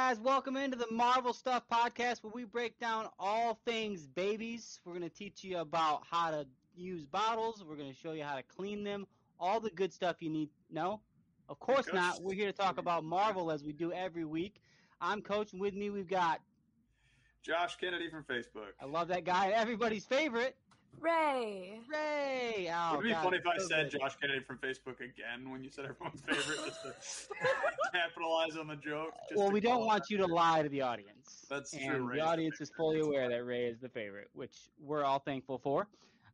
Guys, welcome into the Marvel Stuff Podcast where we break down all things babies. We're going to teach you about how to use bottles. We're going to show you how to clean them. All the good stuff you need. No? Of course not. We're here to talk about Marvel as we do every week. I'm Coach, and with me we've got, Josh Kennedy from Facebook. I love that guy, everybody's favorite, Ray. Ray. Oh, Would it be God, funny if I so said good. Josh Kennedy from Facebook again when you said everyone's favorite, just to capitalize on the joke? just Well, we don't want you to lie to the audience. That's and true, Ray The is the audience is fully That's aware that Ray is the favorite, which we're all thankful for.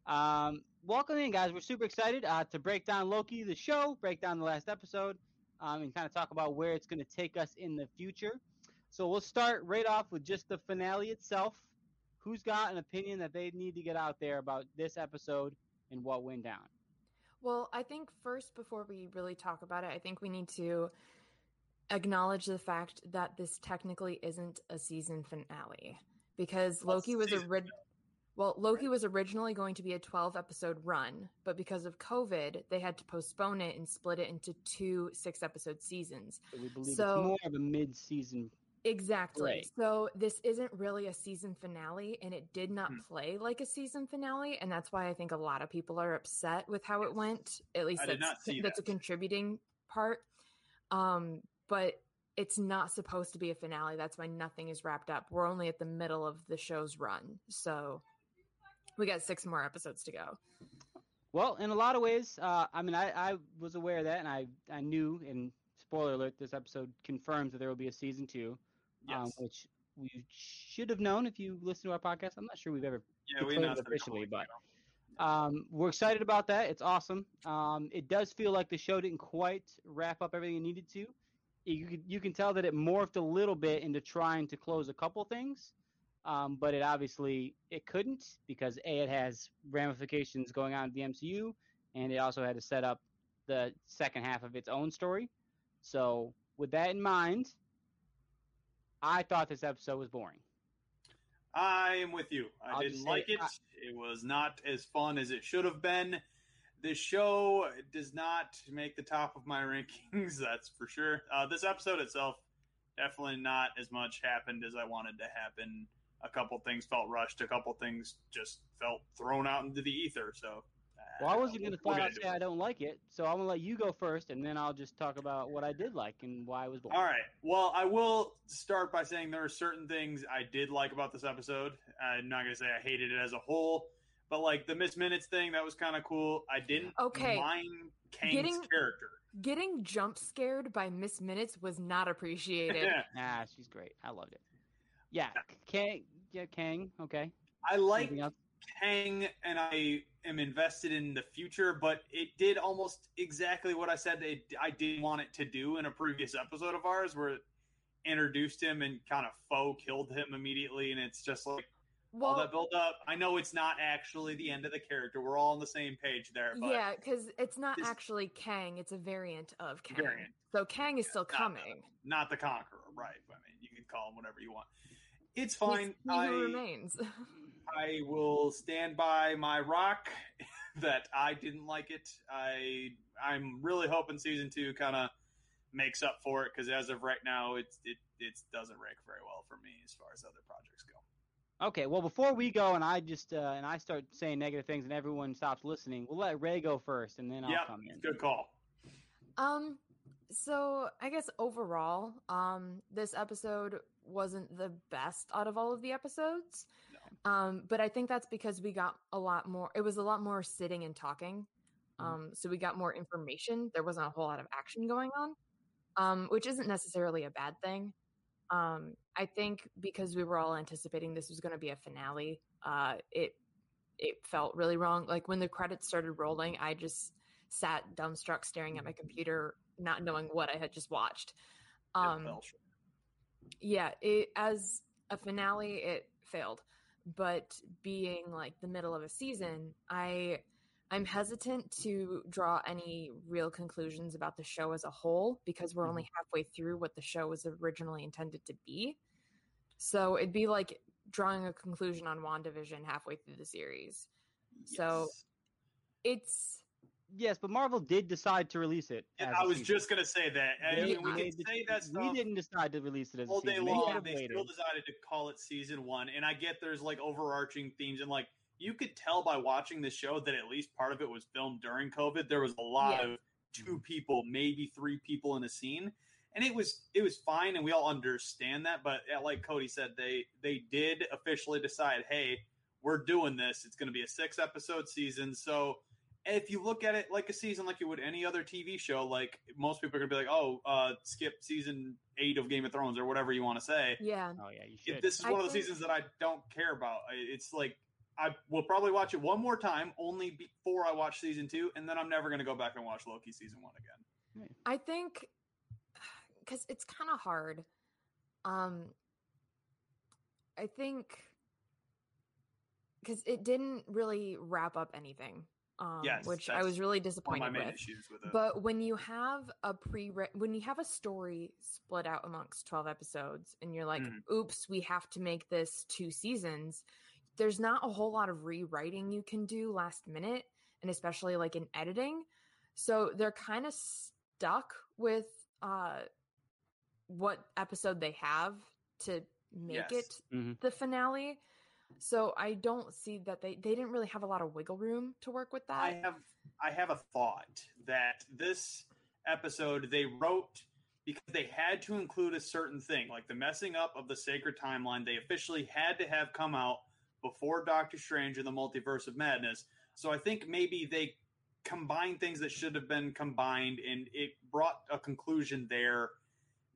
Um, welcome in, guys. We're super excited uh, to break down Loki, the show, break down the last episode, um, and kind of talk about where it's going to take us in the future. So we'll start right off with just the finale itself. Who's got an opinion that they need to get out there about this episode and what went down? Well, I think first, before we really talk about it, I think we need to acknowledge the fact that this technically isn't a season finale because Well, Loki was a season well, Loki was originally going to be a 12 episode run, but because of COVID, they had to postpone it and split it into two six episode seasons. So we believe So- it's more of a mid-season. Exactly. Right. So this isn't really a season finale, and it did not Hmm. play like a season finale, and that's why I think a lot of people are upset with how it went. At least I that's that's a contributing part. Um, but it's not supposed to be a finale. That's why nothing is wrapped up. We're only at the middle of the show's run, so we got six more episodes to go. Well, in a lot of ways, uh, I mean, I, I was aware of that, and I, I knew, and spoiler alert, this episode confirms that there will be a season two, um, which we should have known if you listen to our podcast. I'm not sure we've ever. yeah, we announced it officially, but um, we're excited about that. It's awesome. Um, it does feel like the show didn't quite wrap up everything it needed to. You can, you can tell that it morphed a little bit into trying to close a couple things, um, but it obviously it couldn't because a it has ramifications going on in the MCU, and it also had to set up the second half of its own story. So with that in mind, I thought this episode was boring. I am with you. I I'll didn't like it. I- it was not as fun as it should have been. This show does not make the top of my rankings, that's for sure. Uh, this episode itself, definitely not as much happened as I wanted to happen. A couple things felt rushed. A couple things just felt thrown out into the ether. So, Well, I wasn't going to we'll flat out into say. I don't like it, so I'm going to let you go first, and then I'll just talk about what I did like and why I was boring. All right. Well, I will start by saying there are certain things I did like about this episode. I'm not going to say I hated it as a whole, but like the Miss Minutes thing, that was kind of cool. I didn't Okay. mind Kang's Getting- character. Getting jump scared by Miss Minutes was not appreciated. Ah, she's great. I loved it. Yeah, Kang. Yeah, Kang. Okay. I like Kang, and I am invested in the future, but it did almost exactly what I said it, I didn't want it to do in a previous episode of ours, where it introduced him and kind of faux killed him immediately, and it's just like. all Well, that build up. I know it's not actually the end of the character. We're all on the same page there, but yeah, because it's not this- actually Kang; it's a variant of Kang. Variant. So Kang is still not coming. not the conqueror, right? I mean, you can call him whatever you want. It's He's- fine. he I remains. I will stand by my rock that I didn't like it. I I'm really hoping season two kind of makes up for it because as of right now, it's it it doesn't rank very well for me as far as other projects go. Okay, well, before we go and I just uh, and I start saying negative things and everyone stops listening, we'll let Ray go first, and then I'll Yep, come in. good call. Um, so I guess overall, um, this episode wasn't the best out of all of the episodes. Um, but I think that's because we got a lot more. It was a lot more sitting and talking. Mhm. Um, so we got more information. There wasn't a whole lot of action going on, um, which isn't necessarily a bad thing. Um, I think because we were all anticipating this was going to be a finale, uh, it it felt really wrong. Like when the credits started rolling, I just sat dumbstruck, staring at my computer, not knowing what I had just watched. Um, short. yeah, it as a finale, it failed. But being like the middle of a season, I I'm hesitant to draw any real conclusions about the show as a whole because we're only mm-hmm. halfway through what the show was originally intended to be. So it'd be like drawing a conclusion on WandaVision halfway through the series. So it's Yes, but Marvel did decide to release it. Yeah, as was season. just gonna say that. I mean, we can say that stuff We didn't decide to release it as a all day season. They long. They still decided to call it season one, and I get there's like overarching themes, and like you could tell by watching the show that at least part of it was filmed during COVID. There was a lot Yeah. of two people, maybe three people in a scene, and it was it was fine, and we all understand that. But uh, like Cody said, they they did officially decide, hey, we're doing this. It's going to be a six episode season, so if you look at it like a season like you would any other TV show, like most people are gonna be like, oh, uh, skip season eight of Game of Thrones or whatever you want to say. yeah. Oh yeah, you If should. this is I one of the seasons that I don't care about. It's like I will probably watch it one more time, only before I watch season two, and then I'm never gonna go back and watch Loki season one again. I think because it's kind of hard. Um, I think because it didn't really wrap up anything. Um, Yes, which I was really disappointed with. with. But when you have a pre when you have a story split out amongst 12 episodes and you're like, Mhm. oops, we have to make this two seasons, there's not a whole lot of rewriting you can do last minute and especially like in editing. So they're kind of stuck with uh what episode they have to make Yes. it Mhm. the finale. So I don't see that they they didn't really have a lot of wiggle room to work with that. I have I have a thought that this episode they wrote because they had to include a certain thing, like the messing up of the sacred timeline. They officially had to have come out before Doctor Strange and the Multiverse of Madness. So I think maybe they combined things that should have been combined, and it brought a conclusion there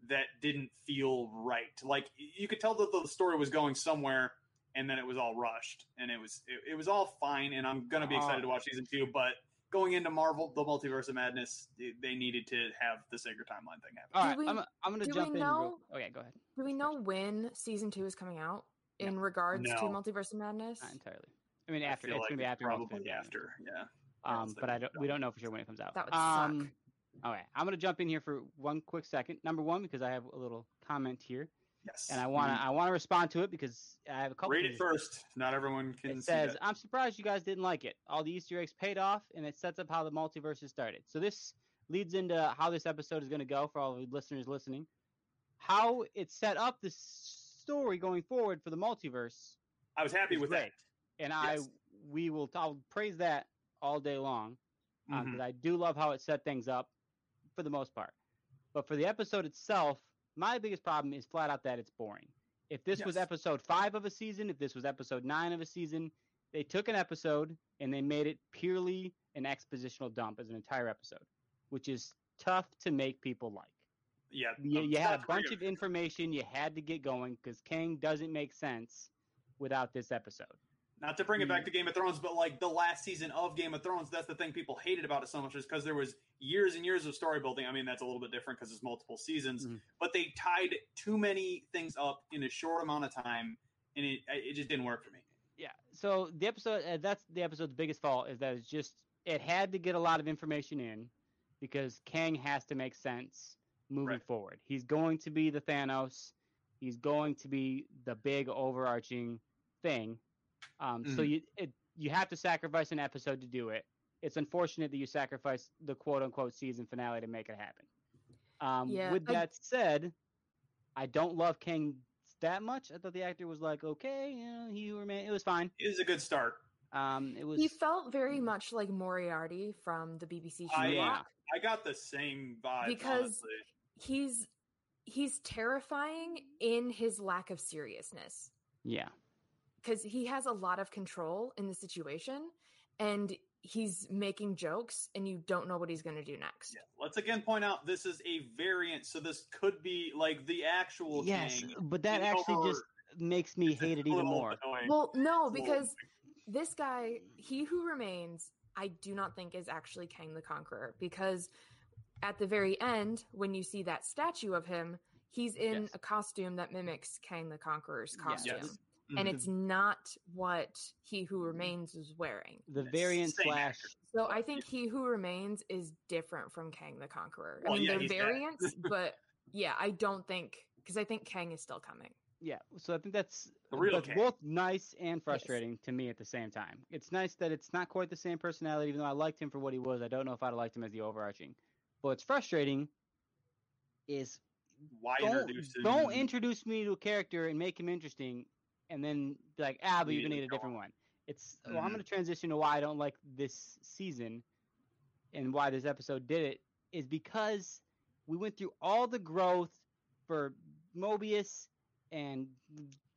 that didn't feel right. Like you could tell that the story was going somewhere, and then it was all rushed, and it was it, it was all fine. And I'm gonna be excited to watch season two, but going into Marvel, the Multiverse of Madness, they- they needed to have the sacred timeline thing happen. All Do right, we- I'm, I'm going to jump we in. Real, know- oh yeah, go ahead. Do we know when season two is coming out in regards to Multiverse of Madness? Not entirely. I mean, after feel it's like going to be after probably Multiverse after. Yeah. Um, else but I don't. have We don't know for sure when it comes out. That would um, suck. All right, I'm going to jump in here for one quick second. Number one, because I have a little comment here, Yes. and I want to I want to respond to it because I have a couple. read it first. Not everyone can It says, that. "I'm surprised you guys didn't like it. All the Easter eggs paid off, and it sets up how the multiverse is started." So this leads into how this episode is going to go for all the listeners listening. How it set up the story going forward for the multiverse I was happy with great, and I we will I'll praise that all day long that. because Mhm. I do love how it set things up for the most part. But for the episode itself, my biggest problem is flat out that it's boring. If this was episode five of a season, if this was episode nine of a season, they took an episode and they made it purely an expositional dump as an entire episode, which is tough to make people like. Yeah. You, you had a bunch weird. of information you had to get going because Kang doesn't make sense without this episode. Not to bring it back to Game of Thrones, but like the last season of Game of Thrones, that's the thing people hated about it so much is because there was years and years of story building. I mean, that's a little bit different because it's multiple seasons, Mhm. but they tied too many things up in a short amount of time, and it it just didn't work for me. Yeah. So the episode uh, that's the episode's biggest fault is that it's just it had to get a lot of information in because Kang has to make sense moving Right. forward. He's going to be the Thanos. He's going to be the big overarching thing. Um, So Mhm. you it, you have to sacrifice an episode to do it. It's unfortunate that you sacrifice the quote unquote season finale to make it happen. Um, Yeah, with I- that said, I don't love Kang that much. I thought the actor was like okay, you know, he remained. It was fine. It was a good start. Um, it was. He felt very much like Moriarty from the BBC I, Sherlock. yeah. I got the same vibe Because- honestly. He's he's terrifying in his lack of seriousness yeah. Because he has a lot of control in the situation, and he's making jokes, and you don't know what he's going to do next. Yeah. Let's again point out this is a variant, so this could be like the actual Yes, Kang. but that actually over- just makes me it's hate it even more. annoying. Well, no, It's a little because this guy, he who remains, I do not think is actually Kang the Conqueror because at the very end, when you see that statue of him, he's in Yes. a costume that mimics Kang the Conqueror's costume. Yes. And Mhm. it's not what he who remains is wearing. The Yes, variant same slash. So I think he who remains is different from Kang the Conqueror. I Well, mean, yeah, they're variants, but yeah, I don't think because I think Kang is still coming. Yeah, so I think that's The real that's both nice and frustrating to me at the same time. It's nice that it's not quite the same personality, even though I liked him for what he was. I don't know if I'd have liked him as the overarching. But what's frustrating is Why don't, introduce him? don't introduce me to a character and make him interesting, and then be like, ah, but you're gonna need a different one. It's well, I'm Mhm. gonna transition to why I don't like this season, and why this episode did it is because we went through all the growth for Mobius and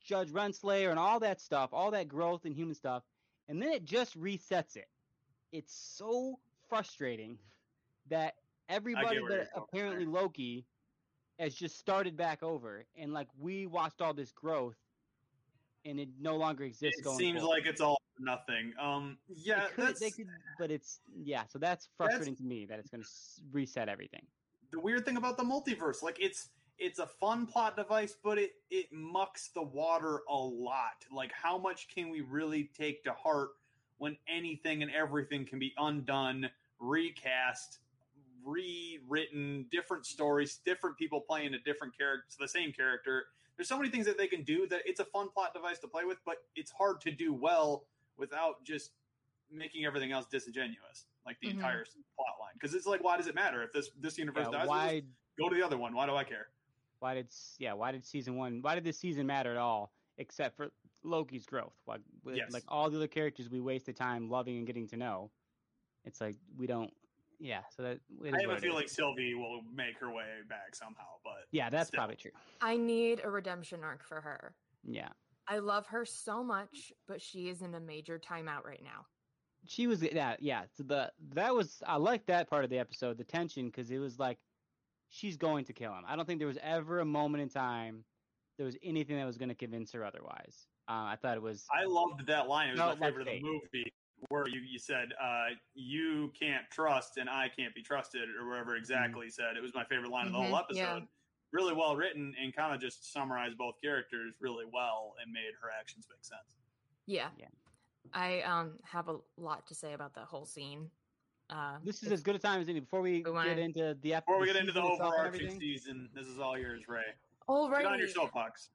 Judge Renslayer and all that stuff, all that growth and human stuff, and then it just resets it. It's so frustrating that everybody that apparently Loki has just started back over, and like we watched all this growth, and it no longer exists. It seems forward. like it's all nothing. Um, yeah, could- that's they could, but it's yeah. So that's frustrating to me that it's going to reset everything. the weird thing about the multiverse. Like it's it's a fun plot device, but it it mucks the water a lot. Like how much can we really take to heart when anything and everything can be undone, recast, rewritten, different stories, different people playing a different character, the same character. There's so many things that they can do that it's a fun plot device to play with, but it's hard to do well without just making everything else disingenuous, like the Mhm. entire plot line. Because it's like, why does it matter if this this universe Yeah, dies? why? go to the other one. Why do I care? Why did yeah? Why did season one? Why did this season matter at all? Except for Loki's growth. Like, Yes. like all the other characters we wasted time loving and getting to know. It's like we don't. Yeah. So that. I have what a feeling is. Sylvie will make her way back somehow, but Yeah, that's still. probably true. I need a redemption arc for her. Yeah. I love her so much, but she is in a major timeout right now. she was yeah yeah so the that was i liked that part of the episode the tension because it was like she's going to kill him i don't think there was ever a moment in time there was anything that was going to convince her otherwise uh, i thought it was I loved that line. It was Felt my favorite of the movie, where you, you said, uh, "You can't trust, and I can't be trusted," or wherever exactly he said. It was my favorite line of the whole Mhm, episode. yeah. Really well written, and kind of just summarized both characters really well, and made her actions make sense. Yeah. Yeah. I um have a lot to say about that whole scene. Uh, this is as good a time as any before we We wanna- get into the ep- Before we get into the season itself and overarching season, this is all yours, Ray. Get on your soapbox.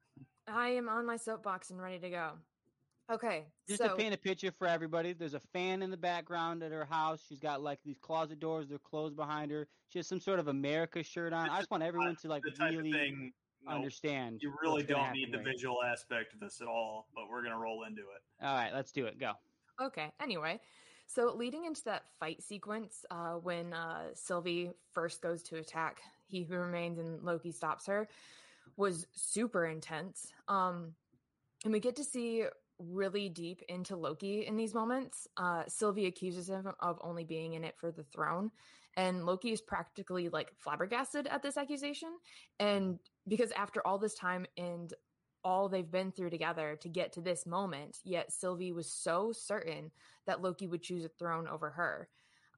I am on my soapbox and ready to go. Okay. just so to paint a picture for everybody there's a fan in the background at her house she's got like these closet doors they're closed behind her she has some sort of america shirt on i just want everyone to like really of thing. nope, understand you really don't need happen the right. visual aspect of this at all, but we're gonna roll into it. all right let's do it go Okay. Anyway, so leading into that fight sequence, uh, when uh, Sylvie first goes to attack, he who remains and Loki stops her, was super intense. Um, and we get to see really deep into Loki in these moments. Uh, Sylvie accuses him of only being in it for the throne, and Loki is practically like flabbergasted at this accusation. And because after all this time and all they've been through together to get to this moment, yet Sylvie was so certain that Loki would choose a throne over her.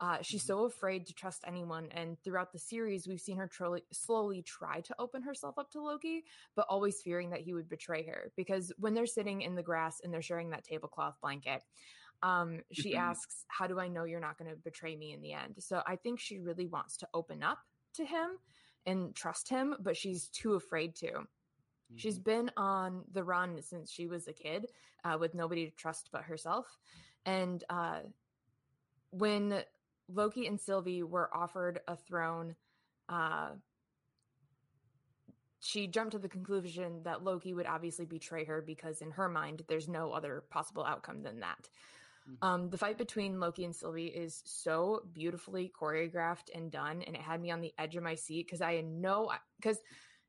Uh, she's so afraid to trust anyone, and throughout the series, we've seen her trolley slowly try to open herself up to Loki, but always fearing that he would betray her. Because when they're sitting in the grass and they're sharing that tablecloth blanket, um, she Mhm. asks, "How do I know you're not going to betray me in the end?" So I think she really wants to open up to him and trust him, but she's too afraid to. She's Mm-hmm. been on the run since she was a kid, uh, with nobody to trust but herself. And uh, when Loki and Sylvie were offered a throne, uh, she jumped to the conclusion that Loki would obviously betray her because, in her mind, there's no other possible outcome than that. Mm-hmm. Um, the fight between Loki and Sylvie is so beautifully choreographed and done, and it had me on the edge of my seat because I know because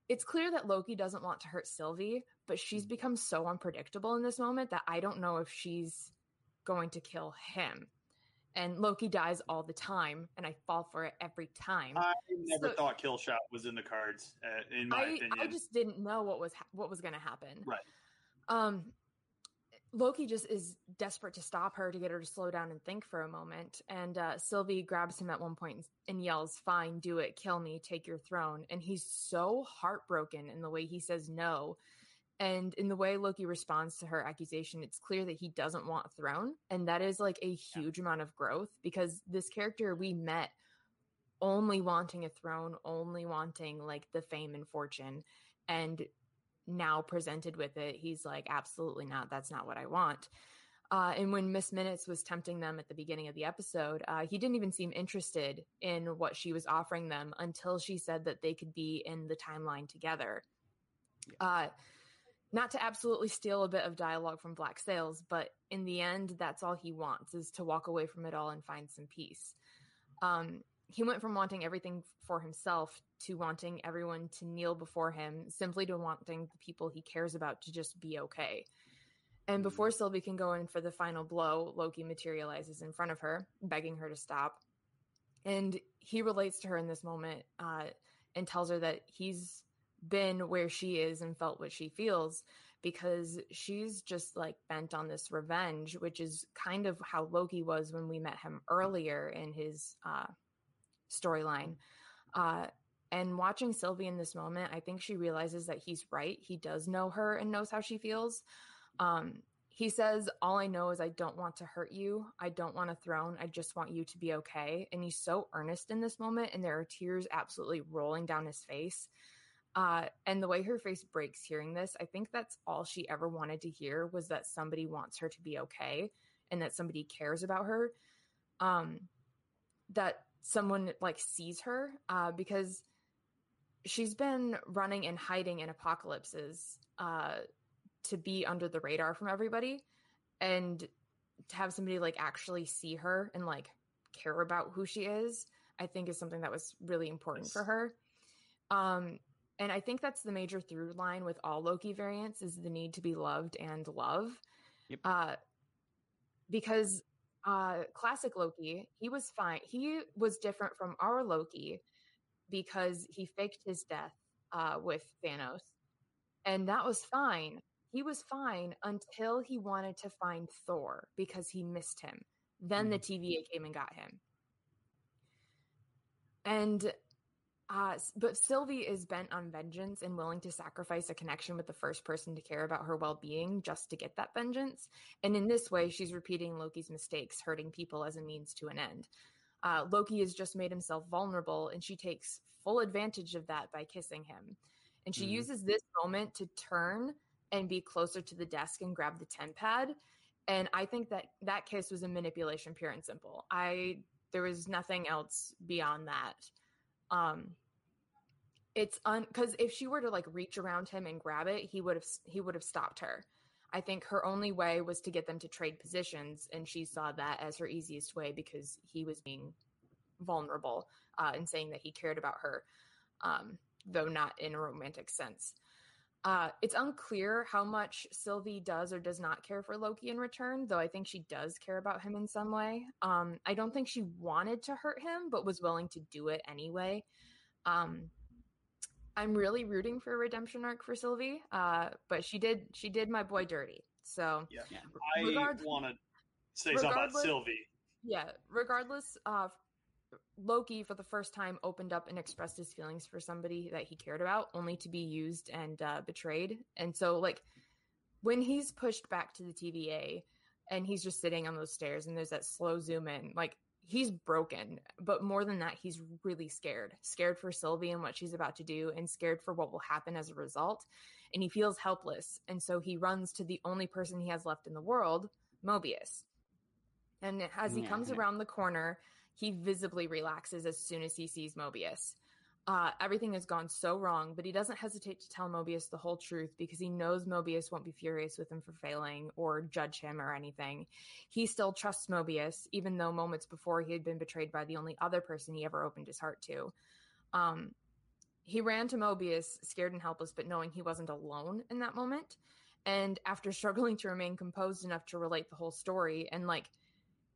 it's clear that Loki doesn't want to hurt Sylvie, but she's mm-hmm. become so unpredictable in this moment that I don't know if she's going to kill him and Loki dies all the time, and I fall for it every time. I never so, thought Killshot was in the cards, uh, in my I, opinion. I just didn't know what was ha- what was going to happen. Right. Um, Loki just is desperate to stop her to get her to slow down and think for a moment. And uh, Sylvie grabs him at one point and yells, "Fine, do it, kill me, take your throne." And he's so heartbroken in the way he says no and in the way Loki responds to her accusation, it's clear that he doesn't want a throne. And that is like a huge yeah. amount of growth because this character we met only wanting a throne, only wanting like the fame and fortune. And now presented with it, he's like, absolutely not. That's not what I want. Uh, and when Miss Minutes was tempting them at the beginning of the episode, uh, he didn't even seem interested in what she was offering them until she said that they could be in the timeline together. Yeah. Uh, not to absolutely steal a bit of dialogue from Black Sails, but in the end, that's all he wants is to walk away from it all and find some peace. Um, he went from wanting everything for himself to wanting everyone to kneel before him, simply to wanting the people he cares about to just be okay. And before mm. Sylvie can go in for the final blow, Loki materializes in front of her, begging her to stop. And he relates to her in this moment uh, and tells her that he's been where she is and felt what she feels because she's just like bent on this revenge, which is kind of how Loki was when we met him earlier in his uh, storyline. Uh, and watching Sylvie in this moment, I think she realizes that he's right. He does know her and knows how she feels. Um, he says, All I know is I don't want to hurt you. I don't want a throne. I just want you to be okay. And he's so earnest in this moment, and there are tears absolutely rolling down his face. Uh, and the way her face breaks hearing this, I think that's all she ever wanted to hear was that somebody wants her to be okay and that somebody cares about her. Um, that someone like sees her uh, because she's been running and hiding in apocalypses uh, to be under the radar from everybody and to have somebody like actually see her and like care about who she is i think is something that was really important for her um and I think that's the major through line with all Loki variants is the need to be loved and love. Yep. Uh, because uh, classic Loki, he was fine. He was different from our Loki because he faked his death uh, with Thanos. And that was fine. He was fine until he wanted to find Thor because he missed him. Then mm. the TVA came and got him. And uh, but Sylvie is bent on vengeance and willing to sacrifice a connection with the first person to care about her well being just to get that vengeance. And in this way, she's repeating Loki's mistakes, hurting people as a means to an end. Uh, Loki has just made himself vulnerable, and she takes full advantage of that by kissing him. And she mm. uses this moment to turn and be closer to the desk and grab the ten TemPad. And I think that that kiss was a manipulation, pure and simple. I there was nothing else beyond that. Um, it's un because if she were to like reach around him and grab it, he would have he would have stopped her. I think her only way was to get them to trade positions, and she saw that as her easiest way because he was being vulnerable uh, and saying that he cared about her, um, though not in a romantic sense. Uh, it's unclear how much Sylvie does or does not care for Loki in return, though I think she does care about him in some way. Um, I don't think she wanted to hurt him, but was willing to do it anyway. Um, I'm really rooting for a redemption arc for Sylvie, uh, but she did she did my boy dirty. So yeah, I want to say something about Sylvie. Yeah, regardless, uh, Loki for the first time opened up and expressed his feelings for somebody that he cared about, only to be used and uh, betrayed. And so, like when he's pushed back to the TVA and he's just sitting on those stairs, and there's that slow zoom in, like he's broken, but more than that, he's really scared. Scared for Sylvie and what she's about to do, and scared for what will happen as a result. And he feels helpless. And so he runs to the only person he has left in the world, Mobius. And as he yeah, comes around the corner, he visibly relaxes as soon as he sees Mobius. Uh, everything has gone so wrong, but he doesn't hesitate to tell Mobius the whole truth because he knows Mobius won't be furious with him for failing or judge him or anything. He still trusts Mobius, even though moments before he had been betrayed by the only other person he ever opened his heart to. Um, he ran to Mobius, scared and helpless, but knowing he wasn't alone in that moment. And after struggling to remain composed enough to relate the whole story, and like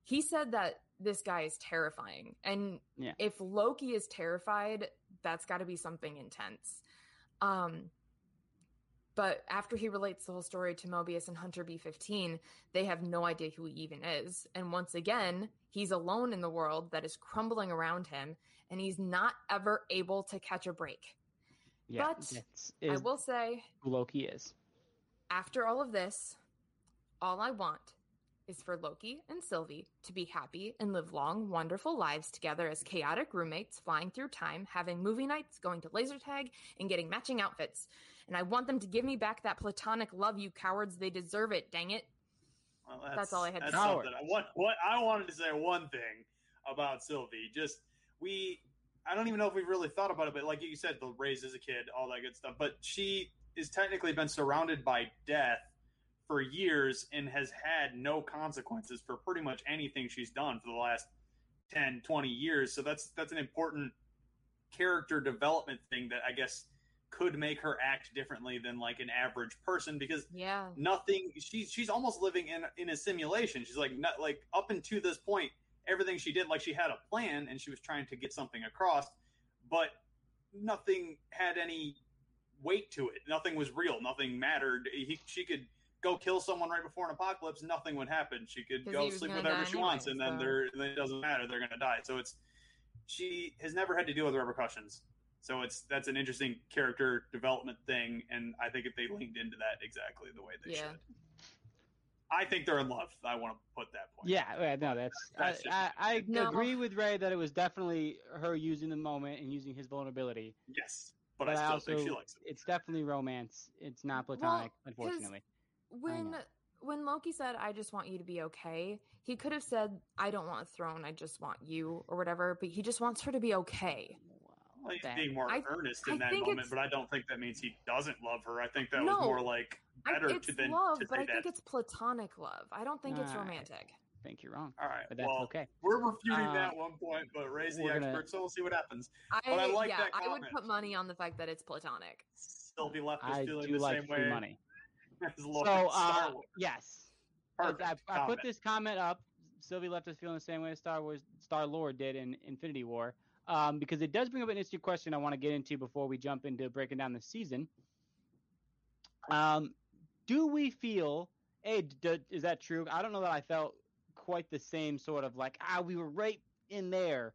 he said that this guy is terrifying. And Yeah. if Loki is terrified, that's got to be something intense. Um, but after he relates the whole story to Mobius and Hunter B15, they have no idea who he even is. And once again, he's alone in the world that is crumbling around him, and he's not ever able to catch a break. Yeah, But I will say, Loki is. after all of this, all I want is for Loki and Sylvie to be happy and live long, wonderful lives together as chaotic roommates, flying through time, having movie nights, going to laser tag, and getting matching outfits. And I want them to give me back that platonic love, you cowards. They deserve it, dang it. Well, That's all I had to say. What what I wanted to say one thing about Sylvie. Just we, I don't even know if we've really thought about it, but like you said, the raise as a kid, all that good stuff. But she is technically been surrounded by death for years and has had no consequences for pretty much anything she's done for the last 10 20 years. So that's that's an important character development thing that i guess could make her act differently than like an average person because Yeah. nothing she's she's almost living in in a simulation. She's like not like up until this point everything she did like she had a plan and she was trying to get something across but nothing had any weight to it. Nothing was real. Nothing mattered. He, she could go kill someone right before an apocalypse nothing would happen she could go sleep gonna with whoever die she wants anyway, and then they're then it doesn't matter they're gonna die so it's she has never had to deal with repercussions so it's that's an interesting character development thing, and I think if they leaned into that exactly the way they Yeah. should. I think they're in love. I want to put that point. Yeah, yeah, no, that's. That's I, just- I, I No. agree with Ray that it was definitely her using the moment and using his vulnerability. Yes, but, But I I also, think she likes it. it's definitely romance. It's not platonic, unfortunately. When when Loki said, "I just want you to be okay," he could have said, "I don't want a throne. I just want you," or whatever. But he just wants her to be okay. Well, he's that- being more I- earnest I in that moment, but I don't think that means he doesn't love her. I think that No, was more like I, better it's to than love, to but say I think that. it's platonic love. I don't think it's Nah, romantic. I think you're wrong, All right, but that's well, okay. we're refuting Uh, that one point, but raise the we're gonna- expert, so we'll see what happens. I, But I like yeah, that I would put money on the fact that it's platonic. Sylvie left us I feeling do the like same way money. Lord So, uh, yes, I, Perfect I, I put this comment up. Sylvie left us feeling the same way as Star Wars Star Lord did in Infinity War, um, because it does bring up an interesting question I want to get into before we jump into breaking down the season. Um, do we feel? Hey, d- is that true? I don't know that I felt quite the same sort of like ah, we were right in there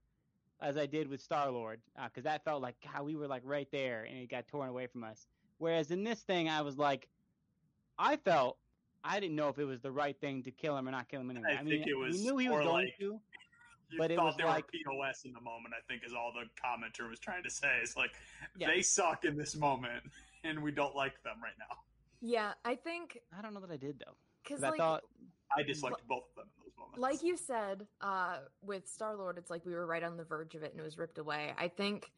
as I did with Star Lord, because that felt like God, we were like right there, and it got torn away from us. Whereas in this thing, I was like, I felt I didn't know if it was the right thing to kill him or not kill him anyway. I I, mean, think it was we knew he was going like- to. You but it thought was they like- were POS in the moment, I think is all the commenter was trying to say. It's like Yeah. they suck in this moment and we don't like them right now. Yeah, I think I don't know that I did though, because because I thought I disliked both of them in those moments. like you said, uh, with Star Lord, it's like we were right on the verge of it and it was ripped away. I think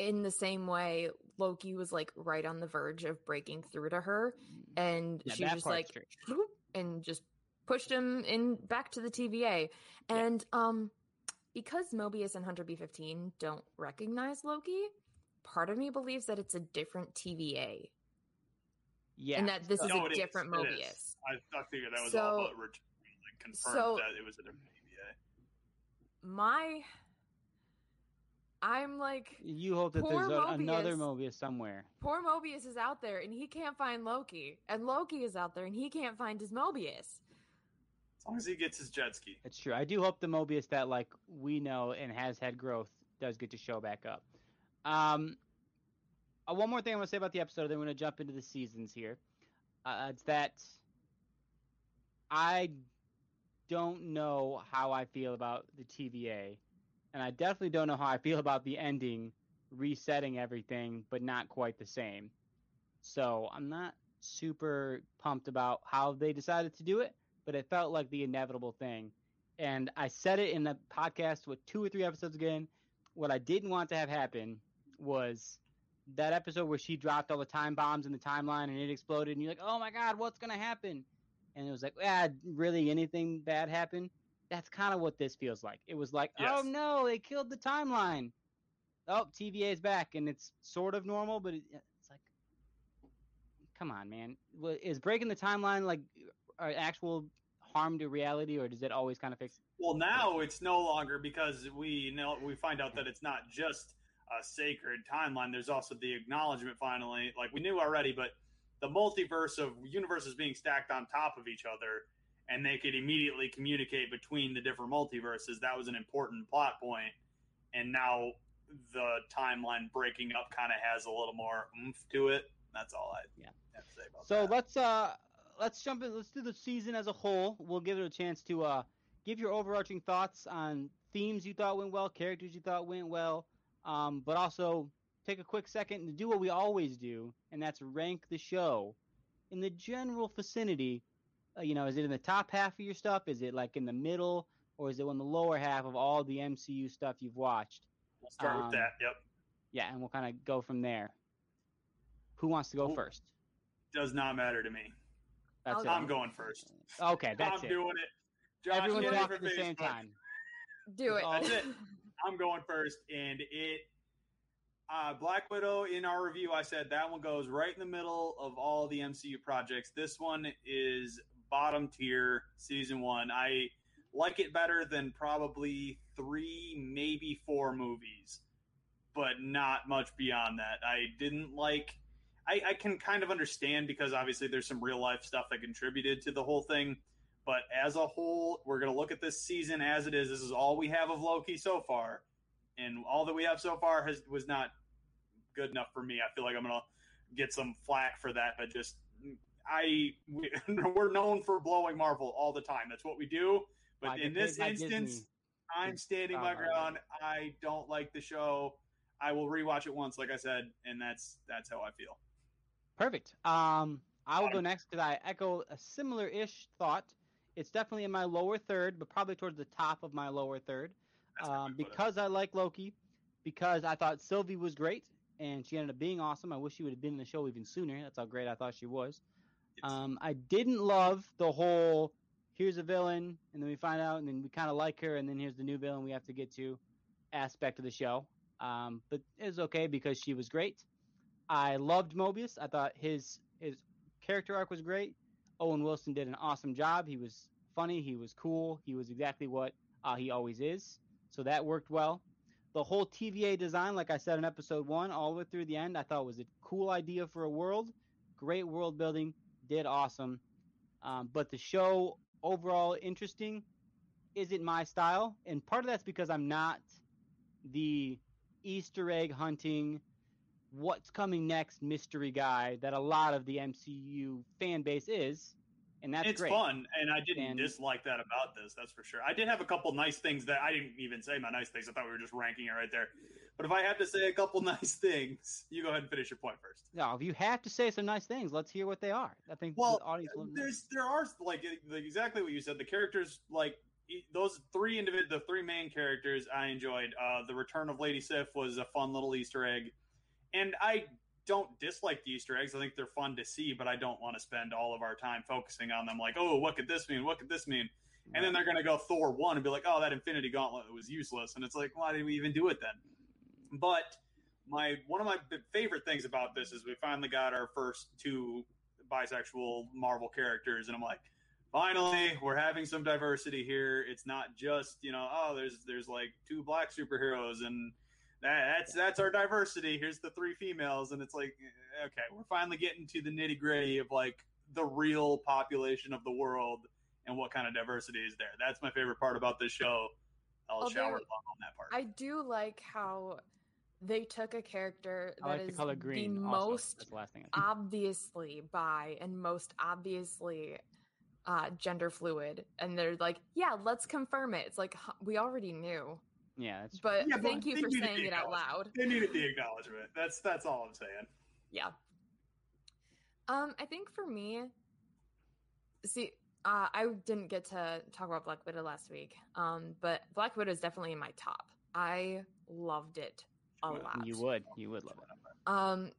in the same way, Loki was like right on the verge of breaking through to her, and yeah, she that just like and just pushed him in back to the TVA. And um, because Mobius and Hunter B15 don't recognize Loki, part of me believes that it's a different TVA yeah, and that this is No, a different It Mobius. I, I figured that was So- all but ret- like confirmed so- that it was a different TVA. My, I'm like, you hope that there's a, another Mobius. Mobius somewhere. poor Mobius is out there and he can't find Loki, and Loki is out there and he can't find his Mobius. As long as he gets his jet ski. That's true. I do hope the Mobius that like we know and has had growth does get to show back up. Um, uh, one more thing I want to say about the episode, then we're going to jump into the seasons here. Uh, it's that I don't know how I feel about the TVA, and I definitely don't know how I feel about the ending, resetting everything, but not quite the same. So I'm not super pumped about how they decided to do it, but it felt like the inevitable thing. And I said it in the podcast with two or three episodes again. what I didn't want to have happen was that episode where she dropped all the time bombs in the timeline and it exploded, and you're like, oh my god, what's gonna happen? And it was like, ah, really, anything bad happened? That's kind of what this feels like. It was like, oh no, they killed the timeline. Oh, TVA is back, and it's sort of normal, but it, it's like, come on, man. Is breaking the timeline like actual harm to reality, or does it always kind of fix? Well, now it's no longer because we know we find out that it's not just a sacred timeline. There's also the acknowledgement finally, like we knew already, but the multiverse of universes being stacked on top of each other, and they could immediately communicate between the different multiverses. That was an important plot point, and now the timeline breaking up kind of has a little more oomph to it. That's all I Yeah. have to say about So that. let's uh let's jump in. Let's do the season as a whole. We'll give it a chance to uh give your overarching thoughts on themes you thought went well, characters you thought went well, um, but also take a quick second to do what we always do, and that's rank the show in the general vicinity. Uh, you know, is it in the top half of your stuff? Is it like in the middle, or is it in the lower half of all the MCU stuff you've watched? We'll start um, with that. Yep. Yeah, and we'll kind of go from there. Who wants to go Cool. first? Does not matter to me. That's I'll it. go. I'm going first. Okay, that's I'm it. doing it. Josh, Everyone get talk at the same time. Do it. That's it. I'm going first, and it. Uh, Black Widow in our review, I said that one goes right in the middle of all the MCU projects. This one is bottom tier, season one. I like it better than probably three, maybe four movies, but not much beyond that. I didn't like. I, I can kind of understand because obviously there's some real life stuff that contributed to the whole thing. But as a whole, we're going to look at this season as it is. This is all we have of Loki so far, and all that we have so far has was not good enough for me. I feel like I'm going to get some flack for that, but just I we, we're known for blowing Marvel all the time. That's what we do. But in this instance, Disney. I'm standing Oh, my ground. I don't like the show. I will rewatch it once, like I said, and that's that's how I feel. Perfect. Um, I will go next because I echo a similar-ish thought. It's definitely in my lower third, but probably towards the top of my lower third. That's where I Um, because I like Loki, because I thought Sylvie was great, and she ended up being awesome. I wish she would have been in the show even sooner. That's how great I thought she was. Um, I didn't love the whole here's a villain, and then we find out, and then we kind of like her, and then here's the new villain we have to get to aspect of the show. Um, but it was okay because she was great. I loved Mobius. I thought his his character arc was great. Owen Wilson did an awesome job. He was funny. He was cool. He was exactly what uh, he always is. So that worked well. The whole TVA design, like I said in episode one, all the way through the end, I thought was a cool idea for a world. Great world building. Did awesome. Um, but the show overall interesting isn't my style, and part of that's because I'm not the Easter egg hunting, what's coming next mystery guy that a lot of the MCU fan base is, and that's it's great. fun, and I didn't And- dislike that about this. That's for sure. I did have a couple nice things that I didn't even say my nice things. I thought we were just ranking it right there. But if I have to say a couple nice things, you go ahead and finish your point first. Now, if you have to say some nice things, let's hear what they are. I think Well, the audience will know. there's there are like exactly what you said. The characters like those three individ the three main characters I enjoyed. Uh, the return of Lady Sif was a fun little Easter egg, and I don't dislike the Easter eggs. I think they're fun to see, but I don't want to spend all of our time focusing on them. Like, oh, what could this mean? What could this mean? And then they're going to go Thor one and be like, oh, that Infinity Gauntlet was useless, and it's like, why did we even do it then? But my one of my favorite things about this is we finally got our first two bisexual Marvel characters, and I'm like, finally, we're having some diversity here. It's not just you know, oh, there's there's like two black superheroes, and that, that's that's our diversity. Here's the three females, and it's like, okay, we're finally getting to the nitty gritty of like the real population of the world and what kind of diversity is there. That's my favorite part about this show. I'll Although, shower on that part. I do like how they took a character I that like is the green. the most the last thing. obviously bi and most obviously uh, gender fluid, and they're like, "Yeah, let's confirm it." It's like we already knew, yeah, that's but Yeah, but thank you for saying it out loud. they needed the acknowledgement. That's that's all I'm saying. Yeah. Um, I think for me, see, uh, I didn't get to talk about Black Widow last week. Um, but Black Widow is definitely in my top. I loved it a lot. You would. You would love it. Um,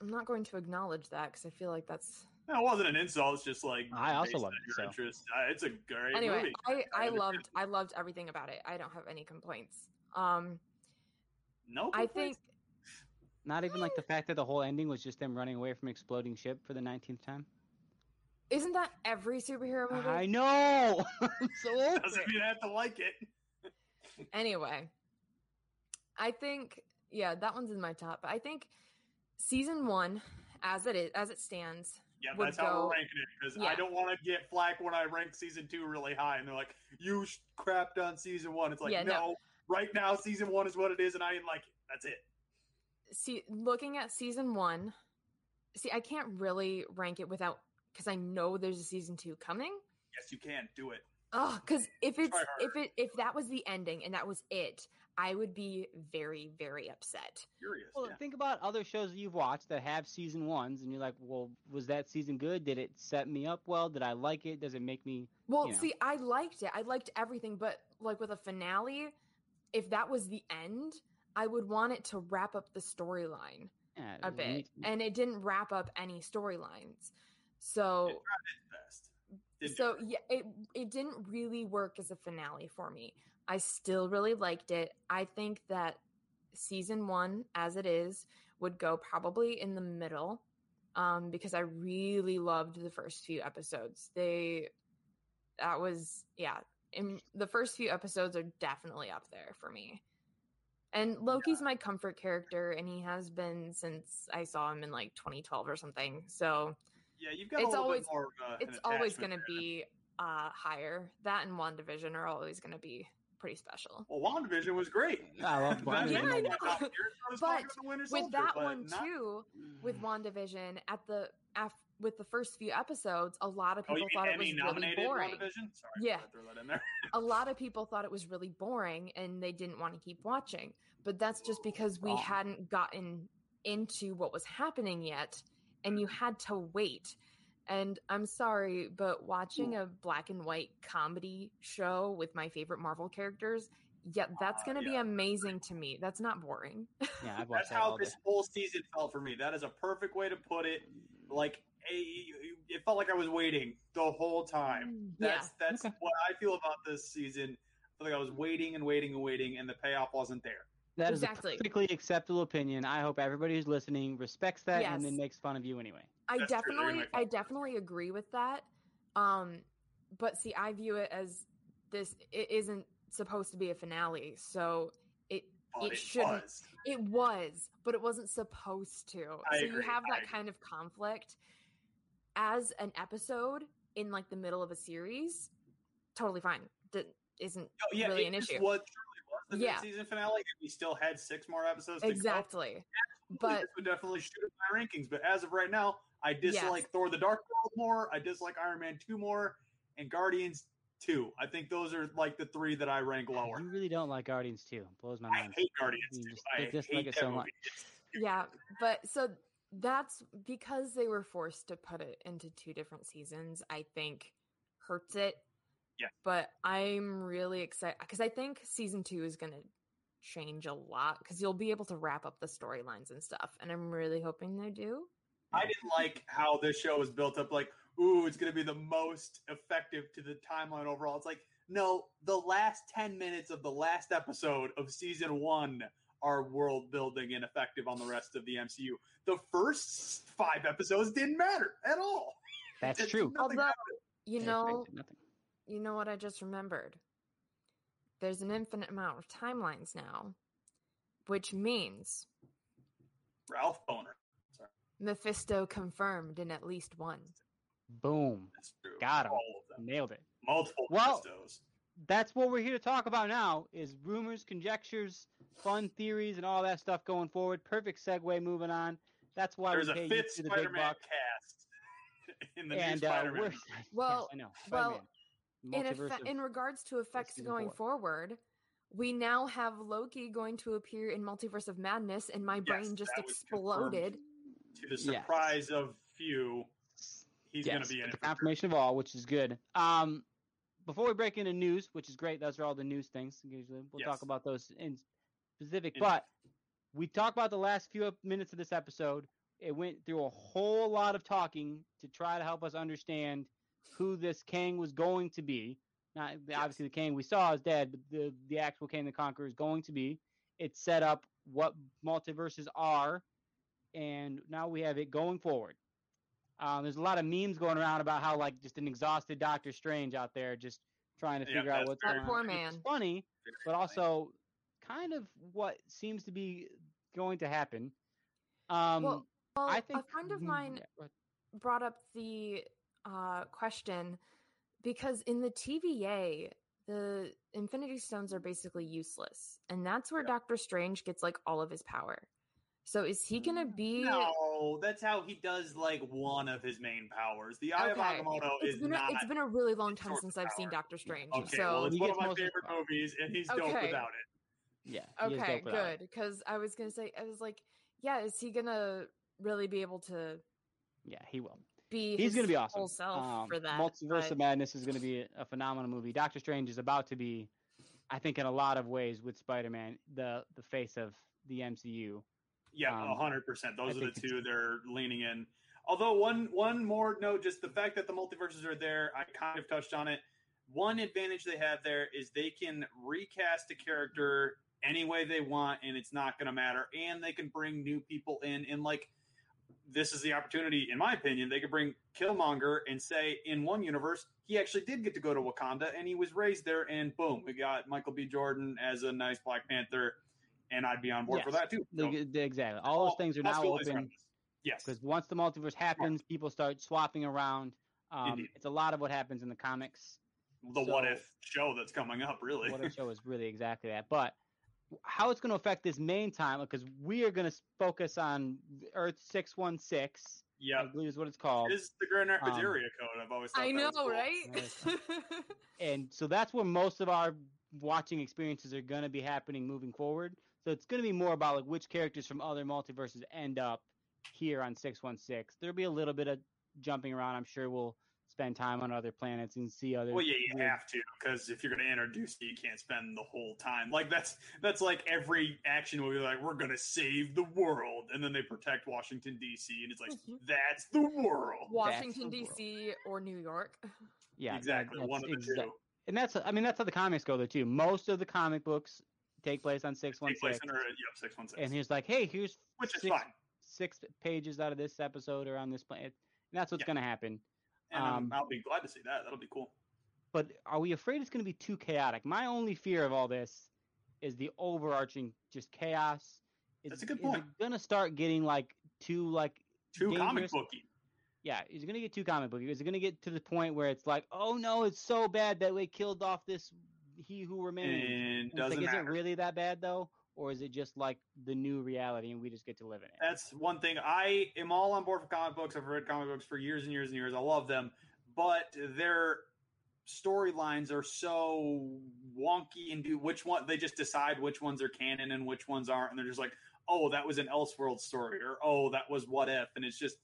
I'm not going to acknowledge that because I feel like that's No, it wasn't an insult. It's just like I also love it, your so. interest. Uh, it's a great anyway. movie. I I understand. loved I loved everything about it. I don't have any complaints. Um, No, I think Not even like the fact that the whole ending was just them running away from an exploding ship for the 19th time. isn't that every superhero movie? I know. I'm so over doesn't mean I have to like it. anyway, I think yeah, that one's in my top. I think season one, as it is, as it stands, Yeah, that's how go- we're ranking it because Yeah. I don't want to get flack when I rank season two really high, and they're like, "You sh- crapped on season one." It's like, Yeah, no, no. right now season one is what it is, and I didn't like it. That's it. see looking at season one see i can't really rank it without because i know there's a season two coming Yes, you can do it. oh because if it's if it if that was the ending and that was it i would be very very upset Curious. Well, yeah. think about other shows that you've watched that have season ones, and you're like, well, was that season good? Did it set me up well? Did I like it? Does it make me? well You know. see i liked it i liked everything but like with a finale if that was the end i would want it to wrap up the storyline Yeah, a bit too. and it didn't wrap up any storylines so It best. Didn't so it. yeah it it didn't really work as a finale for me i still really liked it. I think that season one as it is would go probably in the middle um because i really loved the first few episodes. They that was yeah in the first few episodes are definitely up there for me. And loki's my comfort character and he has been since i saw him in like 2012 or something. So yeah, you've got it's a little always- more of a, an it's always going to be uh higher. That and WandaVision are always going to be pretty special Well, WandaVision was great. I love WandaVision. Yeah, I one of my know. top tiers. I was But talking about the Winter with Soldier, that but one not- too with mm. WandaVision at the af- with the first few episodes a lot of Oh, people you thought mean it was really boring Sorry, Yeah. Throw that in there. a lot of people thought it was really boring and they didn't want to keep watching but that's just oh, because we Wrong. hadn't gotten into what was happening yet and you had to wait and i'm sorry but watching a black and white comedy show with my favorite marvel characters yeah that's ah, going to be yeah. amazing to me that's not boring Yeah, I've watched That's that how all day. this whole season felt for me. That is a perfect way to put it. Like a, it felt like I was waiting the whole time. Mm, yeah That's that's Okay. what I feel about this season. I feel like I was waiting and waiting and waiting, and the payoff wasn't there. That is Exactly. a perfectly acceptable opinion. I hope everybody who's listening respects that and then makes fun of you anyway. I That's definitely I definitely agree with that. Um but see I view it as this it isn't supposed to be a finale. So it But It it, shouldn't- was. it was, but it wasn't supposed to. I so you agree, have I that agree. kind of conflict as an episode in like the middle of a series. Totally fine. That isn't Oh, yeah, really it an issue. Was the Yeah. season finale. and We still had six more episodes. To exactly. Absolutely, But this would definitely shoot up my rankings. But as of right now, I dislike Yes. Thor: The Dark World more. I dislike Iron Man two more, and Guardians two. I think those are like the three that I rank ah, lower. You really don't like Guardians 2. Blows my mind. I hate Guardians You two. just- I you dislike hate it so much. yeah, but so that's because they were forced to put it into two different seasons, I think hurts it. Yeah. But I'm really excited because I think season two is going to change a lot because you'll be able to wrap up the storylines and stuff. And I'm really hoping they do. I didn't like how this show was built up. Like, ooh, it's going to be the most effective to the timeline overall. It's like, no, the last 10 minutes of the last episode of season one are world building and effective on the rest of the MCU. The first five episodes didn't matter at all. That's true. Although, happened. you know, nothing. You know what I just remembered? There's an infinite amount of timelines now, which means Ralph Bohner. Sorry, Mephisto confirmed in at least one. Boom. that's true. Got 'em. All of them. Nailed it. Multiple Well- Mephistos. That's what we're here to talk about now is rumors, conjectures, fun theories, and all that stuff going forward. Perfect segue moving on. That's why There's we a pay you fifth to the big Spider-Man cast in the and new uh, Spider-Man. we're Well- yes, I know. well, Spider-Man. In, effe- of- in regards to effects going four. forward, we now have Loki going to appear in Multiverse of Madness, and my brain just exploded. to the Yes. surprise of few, he's going to be in it. the confirmation of all, which is good. Um, before we break into news, which is great, those are all the news things. Usually, we'll Yes. talk about those in specific, And- but we talked about the last few minutes of this episode. It went through a whole lot of talking to try to help us understand who this Kang was going to be. Not obviously the Kang we saw is dead, but the the actual Kang the Conqueror is going to be. It set up what multiverses are, and now we have it going forward. Um, there's a lot of memes going around about how like just an exhausted Doctor Strange out there just trying to Yeah, figure out what's going That on. poor It's man. funny, but also kind of what seems to be going to happen. Um, well, well, I think a friend of mm, mine yeah, brought up the uh, question because in the TVA, the Infinity Stones are basically useless, and that's where Doctor Strange gets like all of his power. So is he gonna be? No, that's how he does like one of his main powers. The Eye of Agamotto It's is been, not. it's been a really long time since I've seen. Doctor Strange. okay, so well, it's one of my most of favorite power. movies, and he's dope without it. yeah, okay, dope without it. good. Because I was gonna say, I was like, yeah, is he gonna really be able to Yeah, he will. Be? He's his going to be awesome. Self Um, for that. Multiverse but- of Madness is going to be a, a phenomenal movie. Doctor Strange is about to be, I think, in a lot of ways with Spider-Man, the the face of the MCU. Yeah, Um, a hundred percent. Those I are the two they're leaning in. Although one one more note, just the fact that the multiverses are there, I kind of touched on it. One advantage they have there is they can recast a character any way they want, and it's not going to matter. And they can bring new people in, and like this is the opportunity, in my opinion, they could bring Killmonger and say in one universe he actually did get to go to Wakanda and he was raised there, and boom, we got Michael B. Jordan as a nice Black Panther, and I'd be on board for that too. So- exactly. All those things are now open. Yes. because once the multiverse happens, people start swapping around. Um, it's a lot of what happens in the comics. The what if show that's coming up, really. What if show is really exactly that. But how it's going to affect this main time, because we are going to focus on Earth six one six. Yeah, I believe is what it's called. It is the Grand Rapids Um, area code. I've always thought I know, was cool. right? and so that's where most of our watching experiences are going to be happening moving forward. So it's going to be more about like which characters from other multiverses end up here on 616. There'll be a little bit of jumping around. I'm sure we'll spend time on other planets and see other. Well, yeah, you weird- have to because if you're going to introduce it, you can't spend the whole time. Like that's that's like every action movie. Like we're going to save the world, and then they protect Washington D.C. and it's like mm-hmm. that's the world. Washington. D.C. or New York. Yeah, exactly. that's One of the exact- two. And that's I mean that's how the comics go though too. Most of the comic books take place on 616. under yep six one six, And he's like, hey, here's which is six, fine. six pages out of this episode or on this planet. And that's what's Yeah. going to happen. And um, I'll be glad to see that. That'll be cool. But are we afraid it's going to be too chaotic? My only fear of all this is the overarching just chaos. Is, That's a good Is point. it going to start getting like too like Too comic booky. yeah? Is it going to get too comic booky? Is it going to get to the point where it's like, oh no, it's so bad that we killed off this he who remains? And doesn't like, is it really that bad though, or is it just like the new reality and we just get to live in it? That's one thing. I am all on board for comic books. I've read comic books for years and years and years. I love them, but their storylines are so wonky and do which one they just decide which ones are canon and which ones aren't, and they're just like, oh, that was an Elseworld story, or oh, that was What If, and it's just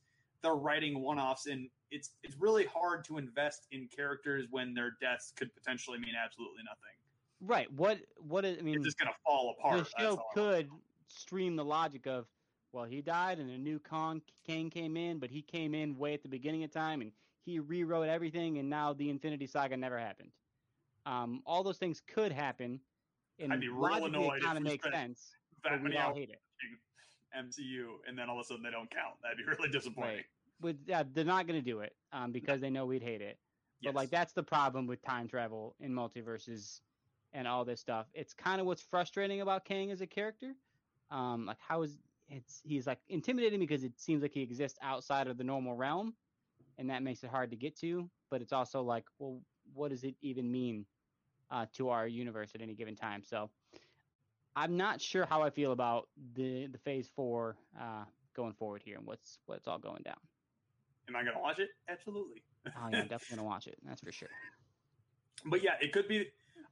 they're writing one-offs, and it's it's really hard to invest in characters when their deaths could potentially mean absolutely nothing. Right. What? What is? I mean, It's just gonna fall apart. the show could stream the logic of, well, he died and a new Kang King came in, but he came in way at the beginning of time and he rewrote everything, and now the Infinity Saga never happened. Um, all those things could happen, and I'd be real annoyed it kind of makes sense, that but we many all hate it. MCU, and then all of a sudden they don't count. That'd be really disappointing. Right. But yeah, they're not going to do it um, because they know we'd hate it. But Yes. like that's the problem with time travel in multiverses and all this stuff. It's kind of what's frustrating about Kang as a character. Um, like how is it's he's like intimidating because it seems like he exists outside of the normal realm, and that makes it hard to get to. But it's also like, well, what does it even mean uh, to our universe at any given time? So I'm not sure how I feel about the the Phase Four uh, going forward here and what's what's all going down. Am I gonna watch it? Absolutely. Oh yeah, I'm definitely gonna watch it. That's for sure. but yeah, it could be.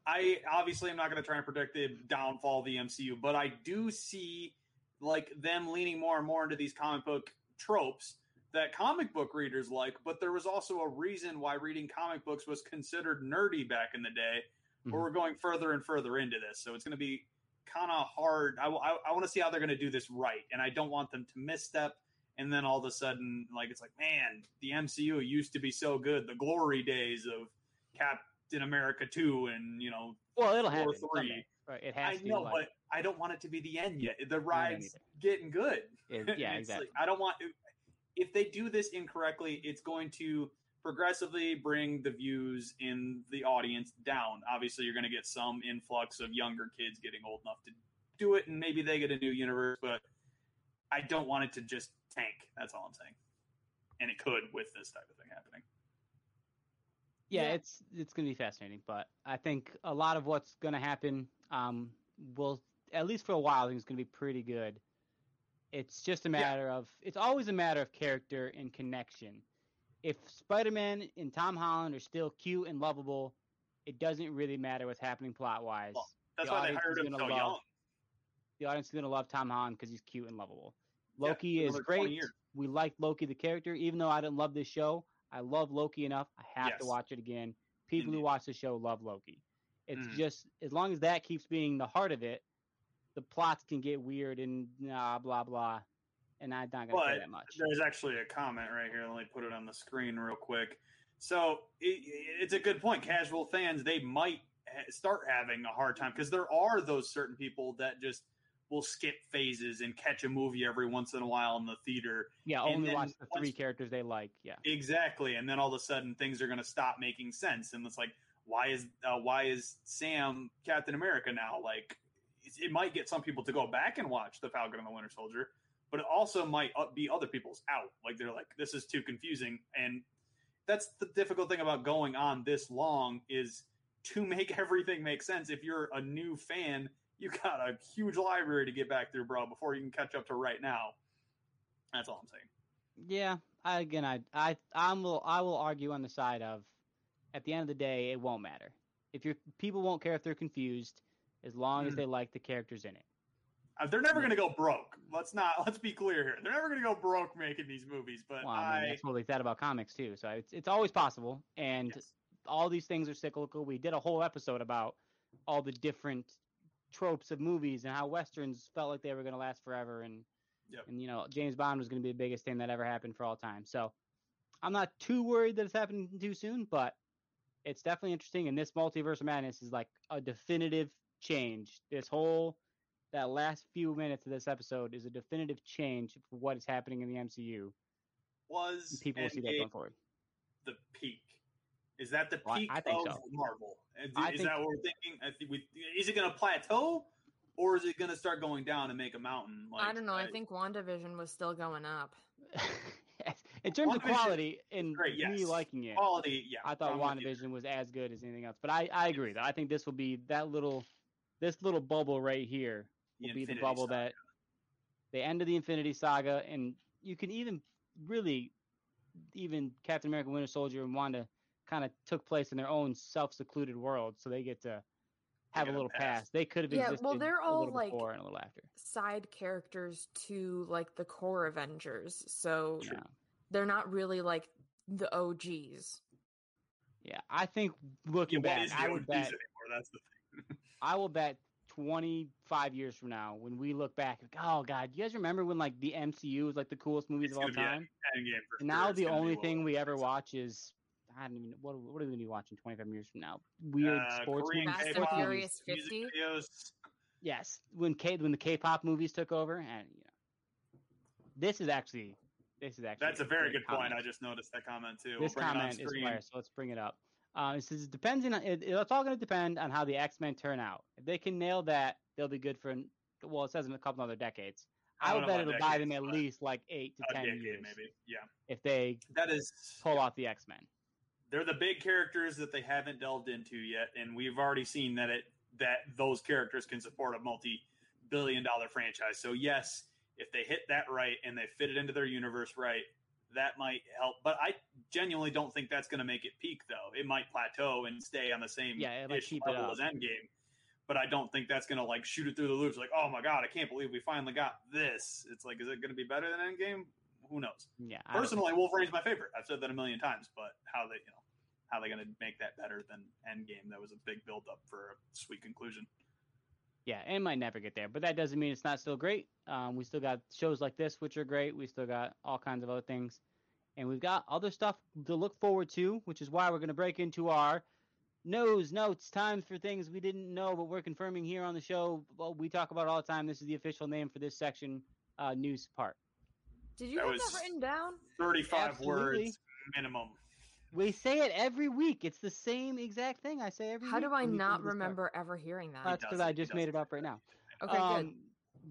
I obviously am not going to try and predict the downfall of the MCU, but I do see like them leaning more and more into these comic book tropes that comic book readers like. But there was also a reason why reading comic books was considered nerdy back in the day. But Mhm. we're going further and further into this, so it's going to be kind of hard. I, I, I want to see how they're going to do this right, and I don't want them to misstep. And then all of a sudden, like it's like, man, the MCU used to be so good. The glory days of Captain America too, and you know, Well, it'll happen. three. Right. It has I know, like- but I don't want it to be the end yet. The ride's getting good. It- yeah, It's like, exactly. I don't want if they do this incorrectly, it's going to progressively bring the views in the audience down. Obviously, you're going to get some influx of younger kids getting old enough to do it, and maybe they get a new universe. But I don't want it to just tank. That's all I'm saying. And it could with this type of thing happening. Yeah, Yeah. it's it's going to be fascinating. But I think a lot of what's going to happen um, will, at least for a while, I think it's going to be pretty good. It's just a matter of it's always a matter of character and connection. If Spider-Man and Tom Holland are still cute and lovable, it doesn't really matter what's happening plot wise. Well, That's The why they hired is him so love- young. the audience is going to love Tom Holland because he's cute and lovable. Loki for is great. We like Loki the character, even though I didn't love this show. I love Loki enough. I have to watch it again. People who watch the show love Loki. It's Mhm. just as long as that keeps being the heart of it, the plots can get weird and nah, blah blah. And I'm not gonna say that much. There's actually a comment right here. Let me put it on the screen real quick. So it, it's a good point. Casual fans, they might start having a hard time because there are those certain people that just will skip phases and catch a movie every once in a while in the theater. Yeah, and only watch the three characters they like. Yeah. Exactly, and then all of a sudden things are going to stop making sense, and it's like, why is uh, why is Sam Captain America now? Like, it, might get some people to go back and watch the Falcon and the Winter Soldier, but it also might uh, be other people's out. Like they're like, this is too confusing, and that's the difficult thing about going on this long is to make everything make sense. If you're a new fan, you got a huge library to get back through, bro, before you can catch up to right now. That's all I'm saying. Yeah. I, again, I I I will I will argue on the side of, at the end of the day, it won't matter. If your people won't care if they're confused, as long as Mm. they like the characters in it. Uh, they're never going to go broke. Let's not. Let's be clear here. They're never going to go broke making these movies. But Well, I mean, I, that's what they said about comics too. So it's it's always possible, and yes. all these things are cyclical. We did a whole episode about all the different tropes of movies and how westerns felt like they were going to last forever, and Yep. and you know James Bond was going to be the biggest thing that ever happened for all time. So I'm not too worried that it's happening too soon, but it's definitely interesting. And this multiverse of madness is like a definitive change. This whole that last few minutes of this episode is a definitive change for what is happening in the MCU. was people will see that going forward. the peak. Is that the Well, I- peak I think of so. Marvel? Is, I is think- that what we're thinking? I think we, is it going to plateau, or is it going to start going down and make a mountain? I don't know. I think WandaVision was still going up. in terms of quality and great, me liking it, quality. Yeah, I thought I'm. WandaVision was as good as anything else. But I, I agree though. I think this will be that little this little bubble right here will be the bubble Saga. that the end of the Infinity Saga and you can even really even Captain America Winter Soldier and Wanda kind of took place in their own self-secluded world so they get to have a a little pass. past. They could have Yeah, existed well, they're all, little like, before and a little after. Side characters to like the core Avengers, so Yeah. they're not really like the OGs. Yeah, I think looking what back, I would OGs bet anymore? That's the thing. I will bet 25 years from now, when we look back, like, oh god, you guys remember when like the MCU was like the coolest movies It's of all time? And now It's the only thing over we ever watch is I don't even know what are- what are we gonna be watching 25 years from now? Weird Uh, sports Korean movies, Fast and sports K-pop, movies. Furious 50? videos. Yes, when K when the K-pop movies took over, and you know, this is actually this is actually That's a very great good point. I just noticed that comment too. this we'll bring it on comment is screen. hilarious, so let's bring it up. Uh, it says it depends on it, it's all going to depend on how the X Men turn out. If they can nail that, they'll be good for well, it says in a couple other decades. I I would bet it'll buy them at least like eight to A ten decade, years maybe. Yeah, if they that is pull off the X Men. They're the big characters that they haven't delved into yet, and we've already seen that it that those characters can support a multi-billion dollar franchise. So yes, if they hit that right and they fit it into their universe right, that might help. But I genuinely don't think that's going to make it peak, though. It might plateau and stay on the same Yeah, ish level as Endgame. But I don't think that's going to like shoot it through the loops. Like, oh my god, I can't believe we finally got this. It's like, is it going to be better than Endgame? Who knows? Yeah, Personally, Wolverine's my favorite. I've said that a million times, but how they, you know, how they're going to make that better than Endgame? That was a big build up for a sweet conclusion. Yeah, it might never get there, but that doesn't mean it's not still great. Um, we still got shows like this, which are great. We still got all kinds of other things, and we've got other stuff to look forward to, which is why we're going to break into our news, notes times for things we didn't know, but we're confirming here on the show. Well, we talk about all the time. This is the official name for this section, uh, news part. Did you That have was- that written down? 35 Absolutely. words minimum. We say it every week. It's the same exact thing I say every How week. How do I when we come not to this part. remember ever hearing that? That's because I just made it up right now. okay, good. Um,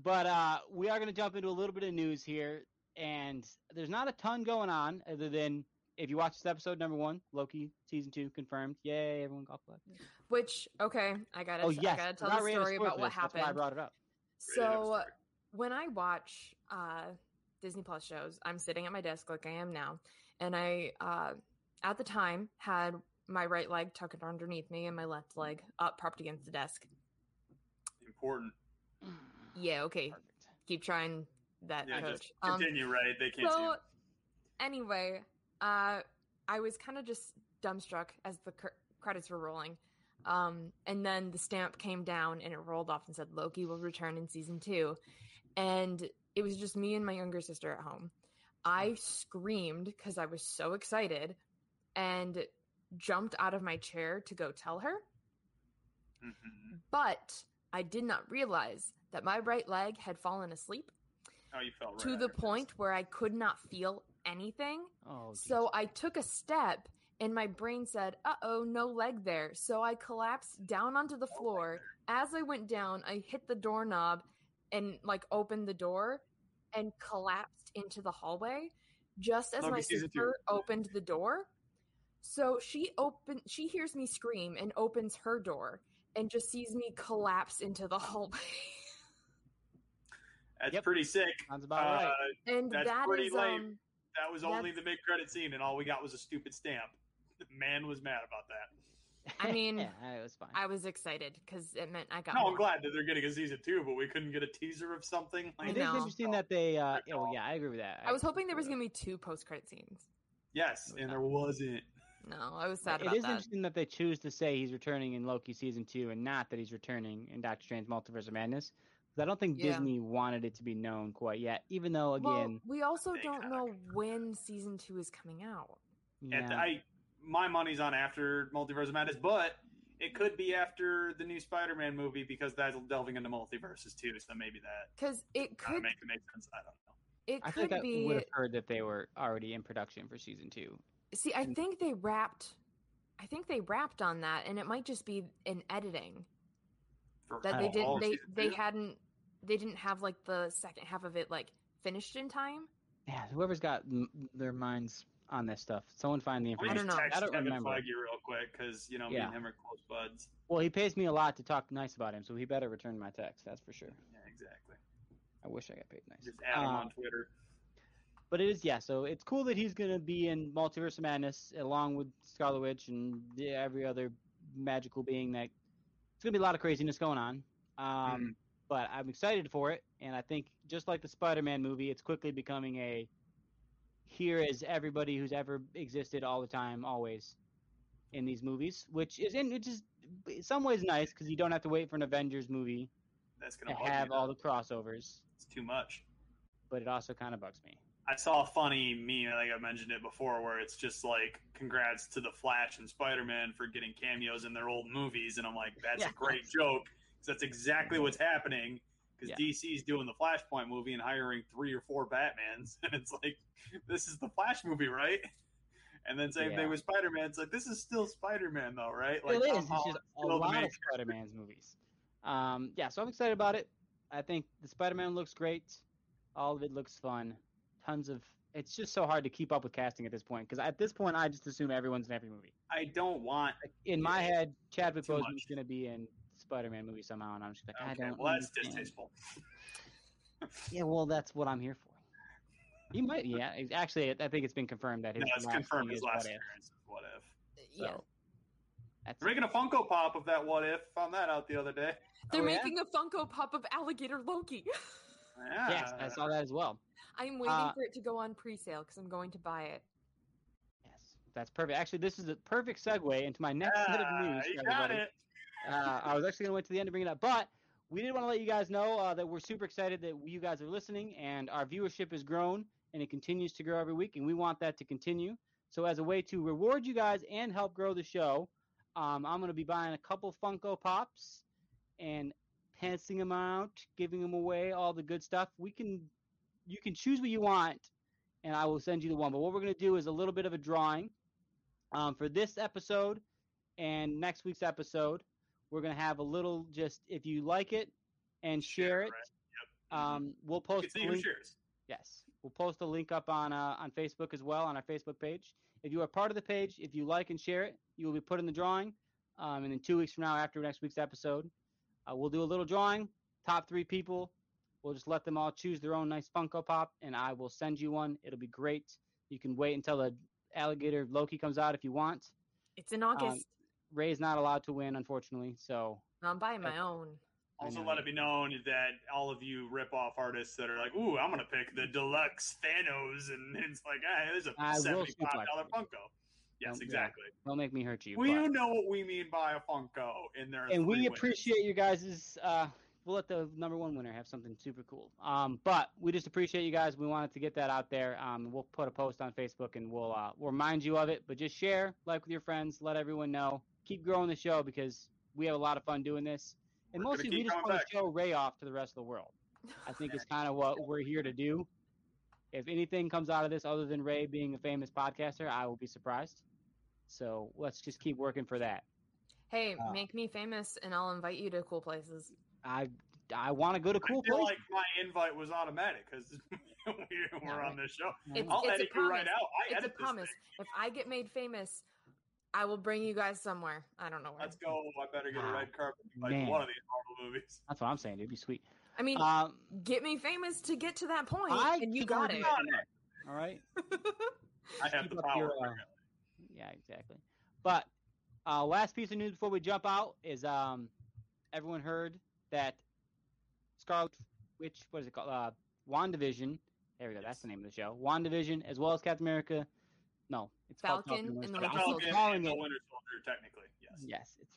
But uh, we are going to jump into a little bit of news here, and there's not a ton going on other than if you watch this episode, number one, Loki season two confirmed. Yay, everyone got blood. Which okay, I gotta Oh I yes, gotta tell not the story about what this, That's why I brought it up. Ready to have a So when I watch uh, Disney Plus shows, I'm sitting at my desk like I am now, and I uh, at the time had my right leg tucked underneath me and my left leg up propped against the desk. Important. Yeah, okay, Perfect. keep trying that, Yeah, coach. just Um, continue, right? They can't see so it. anyway, uh, I was kind of just dumbstruck as the cr- credits were rolling. Um, and then the stamp came down and it rolled off and said Loki will return in season two. And it was just me and my younger sister at home. I screamed because I was so excited and jumped out of my chair to go tell her. Mhm. But I did not realize that my right leg had fallen asleep Oh, you felt right to the after this. point where I could not feel anything. Oh, So I took a step and my brain said, uh oh, no leg there. So I collapsed down onto the No floor. As I went down, I hit the doorknob and like opened the door and collapsed into the hallway just as Loki my sister opened the door. So she opened she hears me scream and opens her door and just sees me collapse into the hallway. That's Yep. pretty sick. sounds about Uh, right. and That's that pretty is lame. um That was only the mid credit scene, and all we got was a stupid stamp. The man was mad about that. I mean, yeah, it was fine. I was excited because it meant I got No, more. I'm glad that they're getting a season two, but we couldn't get a teaser of something. I it Like, is know. interesting that they. Uh, Ripped yeah, yeah, I agree with that. I was hoping there was going to be two post credit scenes. yes, and there wasn't. No, I was sad It about is that. interesting that they choose to say he's returning in Loki season two and not that he's returning in Doctor Strange Multiverse of Madness. 'Cause I don't think Yeah. Disney wanted it to be known quite yet, even though well, again, we also don't know when season two is coming out. yeah, And I, my money's on after Multiverse of Madness, but it could be after the new Spider-Man movie because that's delving into multiverses too. So maybe that Because it could, make it make sense. I don't know. it I could think I be. would have heard that they were already in production for season two. See, I think they wrapped. I think they wrapped on that, and it might just be in editing For that they didn't. They season they two. hadn't. They didn't have like the second half of it like finished in time. Yeah, whoever's got m- their minds on this stuff, someone find the Let me I information. don't know. text I don't Kevin remember. Feige real quick because you know me and him are close buds. Well, he pays me a lot to talk nice about him, so he better return my text. That's for sure. Yeah, exactly. I wish I got paid nice. Just add him Uh, on Twitter. But it is yeah. So it's cool that he's gonna be in Multiverse of Madness along with Scarlet Witch and every other magical being that. It's gonna be a lot of craziness going on. Um, Mhm. But I'm excited for it, and I think just like the Spider-Man movie, it's quickly becoming a. Here is everybody who's ever existed all the time, always, in these movies, which is in which is in some ways nice because you don't have to wait for an Avengers movie That's to gonna bug have all the crossovers. It's too much. But it also kind of bugs me. I saw a funny meme, like I mentioned it before, where it's just like, "Congrats to the Flash and Spider-Man for getting cameos in their old movies," and I'm like, "That's Yeah. a great joke because that's exactly what's happening." Because Yeah. DC's doing the Flashpoint movie and hiring three or four Batmans, and it's like, "This is the Flash movie, right?" And then same Yeah. thing with Spider-Man. It's like, "This is still Spider-Man, though, right?" Like, it is. It's just a lot of Spider-Man's movies. Um, yeah, so I'm excited about it. I think the Spider-Man looks great. All of it looks fun. Tons of. It's just so hard to keep up with casting at this point because at this point I just assume everyone's in every movie. I don't want in my head, Chadwick too Boseman's much. going to be in Spider-Man movie somehow, and I'm just like, I don't. well, that's distasteful. Yeah, well, that's what I'm here for. He might. Yeah, ex- actually, I think it's been confirmed that his No, it's last confirmed his is last What If. appearance is What If. yeah, that's They're making a Funko Pop of that What If. Found that out the other day. they're Oh, yeah? making a Funko Pop of Alligator Loki. Yeah. yes, I saw that as well. I'm waiting Uh, for it to go on pre-sale because I'm going to buy it. Yes, that's perfect. Actually, this is a perfect segue into my next bit of Ah, news. you got everybody. it. Uh, I was actually going to wait to the end to bring it up, but we did want to let you guys know uh, that we're super excited that you guys are listening and our viewership has grown and it continues to grow every week, and we want that to continue. So, as a way to reward you guys and help grow the show, um, I'm going to be buying a couple Funko Pops and passing them out, giving them away, all the good stuff. We can, you can choose what you want, and I will send you the one. But what we're going to do is a little bit of a drawing um, for this episode and next week's episode. We're going to have a little just if you like it and share, it. Yep. Um, we'll You post can see the who link. shares. Yes, we'll post a link up on uh, on Facebook as well on our Facebook page. If you are part of the page, if you like and share it, you will be put in the drawing. Um, and then two weeks from now, after next week's episode, uh, we'll do a little drawing. Top three people, we'll just let them all choose their own nice Funko Pop, and I will send you one. It'll be great. You can wait until the alligator Loki comes out if you want. It's in August. Ray's not allowed to win, unfortunately. So I'm buying my own. Also, let it be known that all of you rip-off artists that are like, "Ooh, I'm gonna pick the deluxe Thanos," and it's like, "Hey, there's a I will seventy-five dollar. Funko." Yes, Don't- yeah. exactly. don't make me hurt you. We but- know what we mean by a Funko, and there. Are and we three winners. appreciate you guys' uh we'll let the number one winner have something super cool. Um but we just appreciate you guys. We wanted to get that out there. Um we'll put a post on facebook and we'll uh we'll remind you of it. But just share like with your friends let everyone know. Keep growing the show because we have a lot of fun doing this. And We're mostly we just want back. to show ray off to the rest of the world. I think it's kind of what we're here to do. If anything comes out of this other than ray being a famous podcaster i will be surprised. So let's just keep working for that. Hey, Uh, make me famous and I'll invite you to cool places. I I want to go to cool I feel places. like my invite was automatic because we were on this show. It's, I'll it's edit a you right promise. out. I It's a edit this promise. If I get made famous, I will bring you guys somewhere. I don't know where. Let's go. I better get a red carpet like Man. one of these Marvel movies. That's what I'm saying. It'd be sweet. I mean, Um, get me famous to get to that point, I and you got do it. all right. I have Keep the power. your, uh, Yeah, exactly. But uh, last piece of news before we jump out is um, everyone heard that Scarlet Witch, what is it called? Uh, WandaVision. There we go. That's the name of the show. WandaVision, as well as Captain America. No, it's Falcon Falcon and the Winter Winter Soldier. I Soldier. Falcon calling and the it. Winter Soldier, technically, yes. Yes. It's,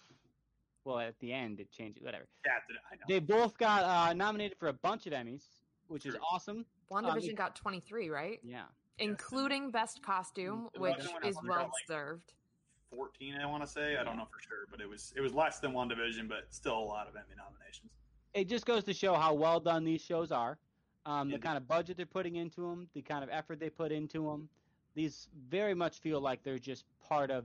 well, at the end, it changes. Whatever. Captain, I know. They both got uh, nominated for a bunch of Emmys, which is awesome. WandaVision Um, got 23, right? Yeah. Including best costume, The which Falcon and Winter is well got, deserved. 14, I want to say. I don't know for sure, but it was it was less than WandaVision, but still a lot of Emmy nominations. it just goes to show how well done these shows are. Um, the kind of budget they're putting into them, the kind of effort they put into them. These very much feel like they're just part of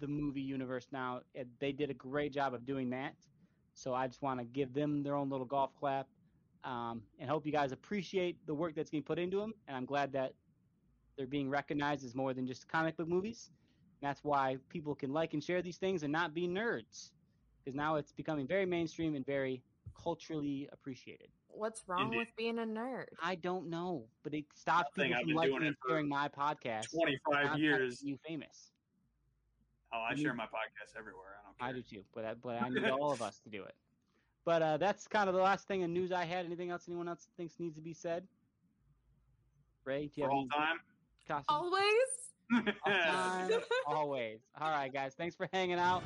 the movie universe now. And they did a great job of doing that. So I just want to give them their own little golf clap um, and hope you guys appreciate the work that's being put into them. And I'm glad that they're being recognized as more than just comic book movies. That's why people can like and share these things and not be nerds. Because now it's becoming very mainstream and very culturally appreciated. What's wrong Indeed. with being a nerd? I don't know, but it stops Nothing. people from been liking and sharing my podcast. 25 years. making You famous. Oh, I I share my podcast everywhere. I don't care. I do too, but I, but I need all of us to do it. But uh, that's kind of the last thing in news I had. Anything else anyone else thinks needs to be said? Ray, do you For have all any time. costume? Always. Always. All right, guys. Thanks for hanging out.